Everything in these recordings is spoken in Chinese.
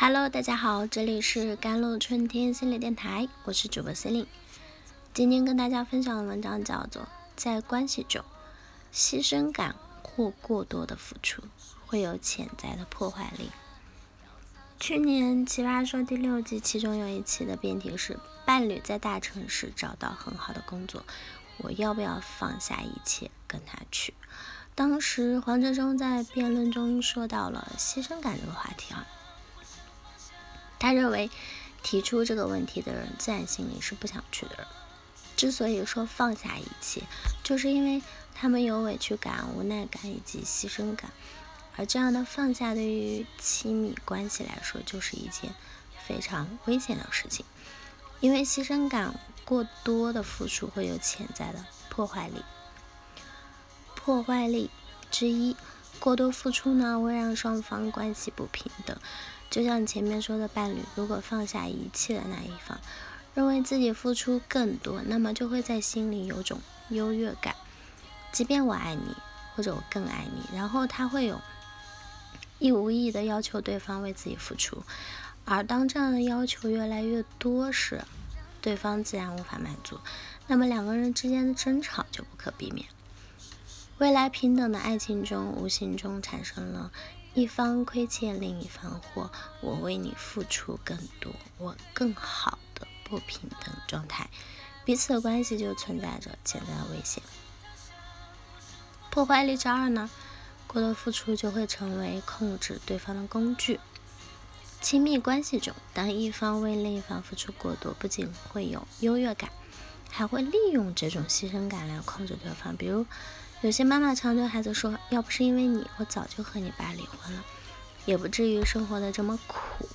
Hello，大家好，这里是甘露春天心理电台，我是主播 c e l i n e 今天跟大家分享的文章叫做《在关系中，牺牲感或过多的付出会有潜在的破坏力》。去年奇葩说第六季，其中有一期的辩题是：伴侣在大城市找到很好的工作，我要不要放下一切跟他去？当时黄哲中在辩论中说到了牺牲感这个话题啊。他认为，提出这个问题的人自然心里是不想去的人。之所以说放下一切，就是因为他们有委屈感、无奈感以及牺牲感。而这样的放下，对于亲密关系来说，就是一件非常危险的事情。因为牺牲感过多的付出，会有潜在的破坏力。破坏力之一，过多付出呢，会让双方关系不平等。就像前面说的伴侣，如果放下一切的那一方，认为自己付出更多，那么就会在心里有种优越感。即便我爱你，或者我更爱你，然后他会有意无意的要求对方为自己付出。而当这样的要求越来越多时，对方自然无法满足，那么两个人之间的争吵就不可避免。未来平等的爱情中，无形中产生了。一方亏欠另一方，或我为你付出更多，我更好的不平等状态，彼此的关系就存在着潜在的危险。破坏力之二呢？过多付出就会成为控制对方的工具。亲密关系中，当一方为另一方付出过多，不仅会有优越感，还会利用这种牺牲感来控制对方，比如。有些妈妈常对孩子说：“要不是因为你，我早就和你爸离婚了，也不至于生活的这么苦。”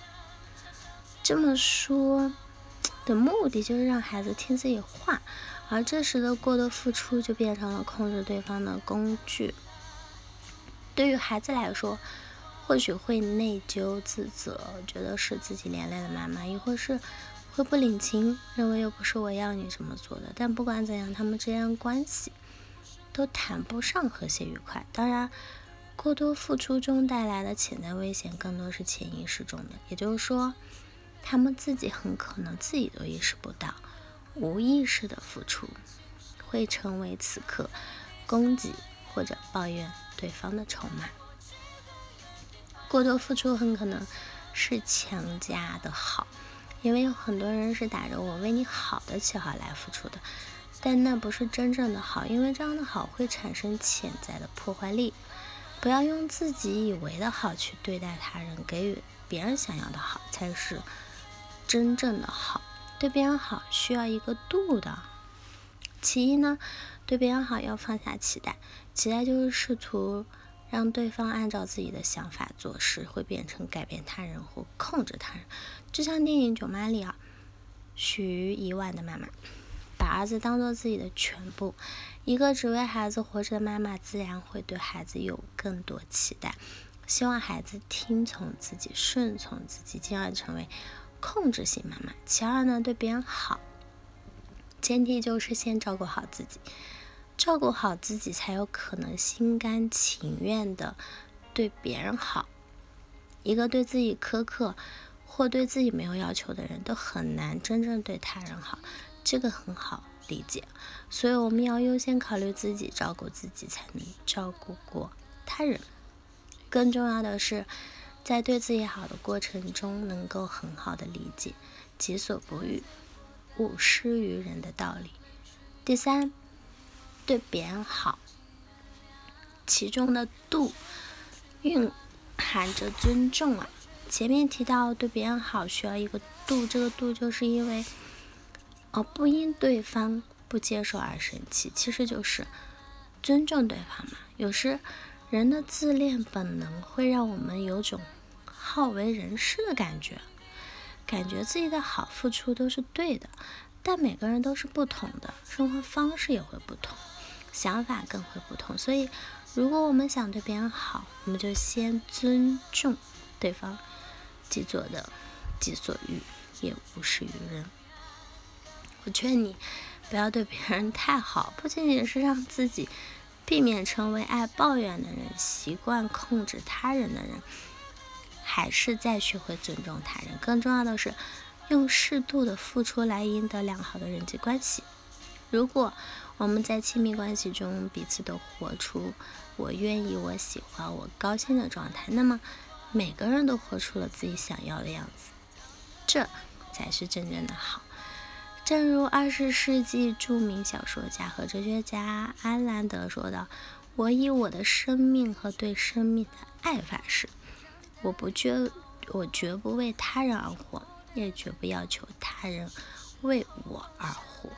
这么说的目的就是让孩子听自己话，而这时的过多付出就变成了控制对方的工具。对于孩子来说，或许会内疚自责，觉得是自己连累了妈妈，亦或是会不领情，认为又不是我要你这么做的。但不管怎样，他们之间的关系。都谈不上和谐愉快。当然，过多付出中带来的潜在危险更多是潜意识中的，也就是说，他们自己很可能自己都意识不到，无意识的付出会成为此刻攻击或者抱怨对方的筹码。过多付出很可能是强加的好，因为有很多人是打着我为你好的旗号来付出的。但那不是真正的好，因为这样的好会产生潜在的破坏力。不要用自己以为的好去对待他人，给予别人想要的好才是真正的好。对别人好需要一个度的。其一呢，对别人好要放下期待，期待就是试图让对方按照自己的想法做事，会变成改变他人或控制他人。就像电影《九妈》里啊，许一万的妈妈。把儿子当做自己的全部，一个只为孩子活着的妈妈，自然会对孩子有更多期待，希望孩子听从自己、顺从自己，进而成为控制型妈妈。其二呢，对别人好，前提就是先照顾好自己，照顾好自己，才有可能心甘情愿的对别人好。一个对自己苛刻或对自己没有要求的人，都很难真正对他人好。这个很好理解，所以我们要优先考虑自己，照顾自己，才能照顾过他人。更重要的是，在对自己好的过程中，能够很好的理解“己所不欲，勿施于人”的道理。第三，对别人好，其中的度蕴含着尊重啊。前面提到对别人好需要一个度，这个度就是因为。而不因对方不接受而生气，其实就是尊重对方嘛。有时人的自恋本能会让我们有种好为人师的感觉，感觉自己的好付出都是对的。但每个人都是不同的，生活方式也会不同，想法更会不同。所以，如果我们想对别人好，我们就先尊重对方，己做的己所欲，也无施于人。我劝你不要对别人太好，不仅仅是让自己避免成为爱抱怨的人、习惯控制他人的人，还是在学会尊重他人。更重要的是，用适度的付出来赢得良好的人际关系。如果我们在亲密关系中彼此都活出我愿意、我喜欢、我高兴的状态，那么每个人都活出了自己想要的样子，这才是真正的好。正如二十世纪著名小说家和哲学家安兰德说道：“我以我的生命和对生命的爱发誓，我不绝，我绝不为他人而活，也绝不要求他人为我而活。”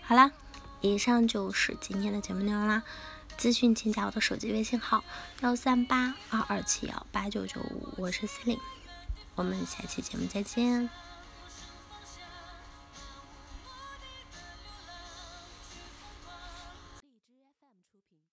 好啦，以上就是今天的节目内容啦。咨询请加我的手机微信号幺三八二二七幺八九九五，我是 c e l i n e 我们下期节目再见。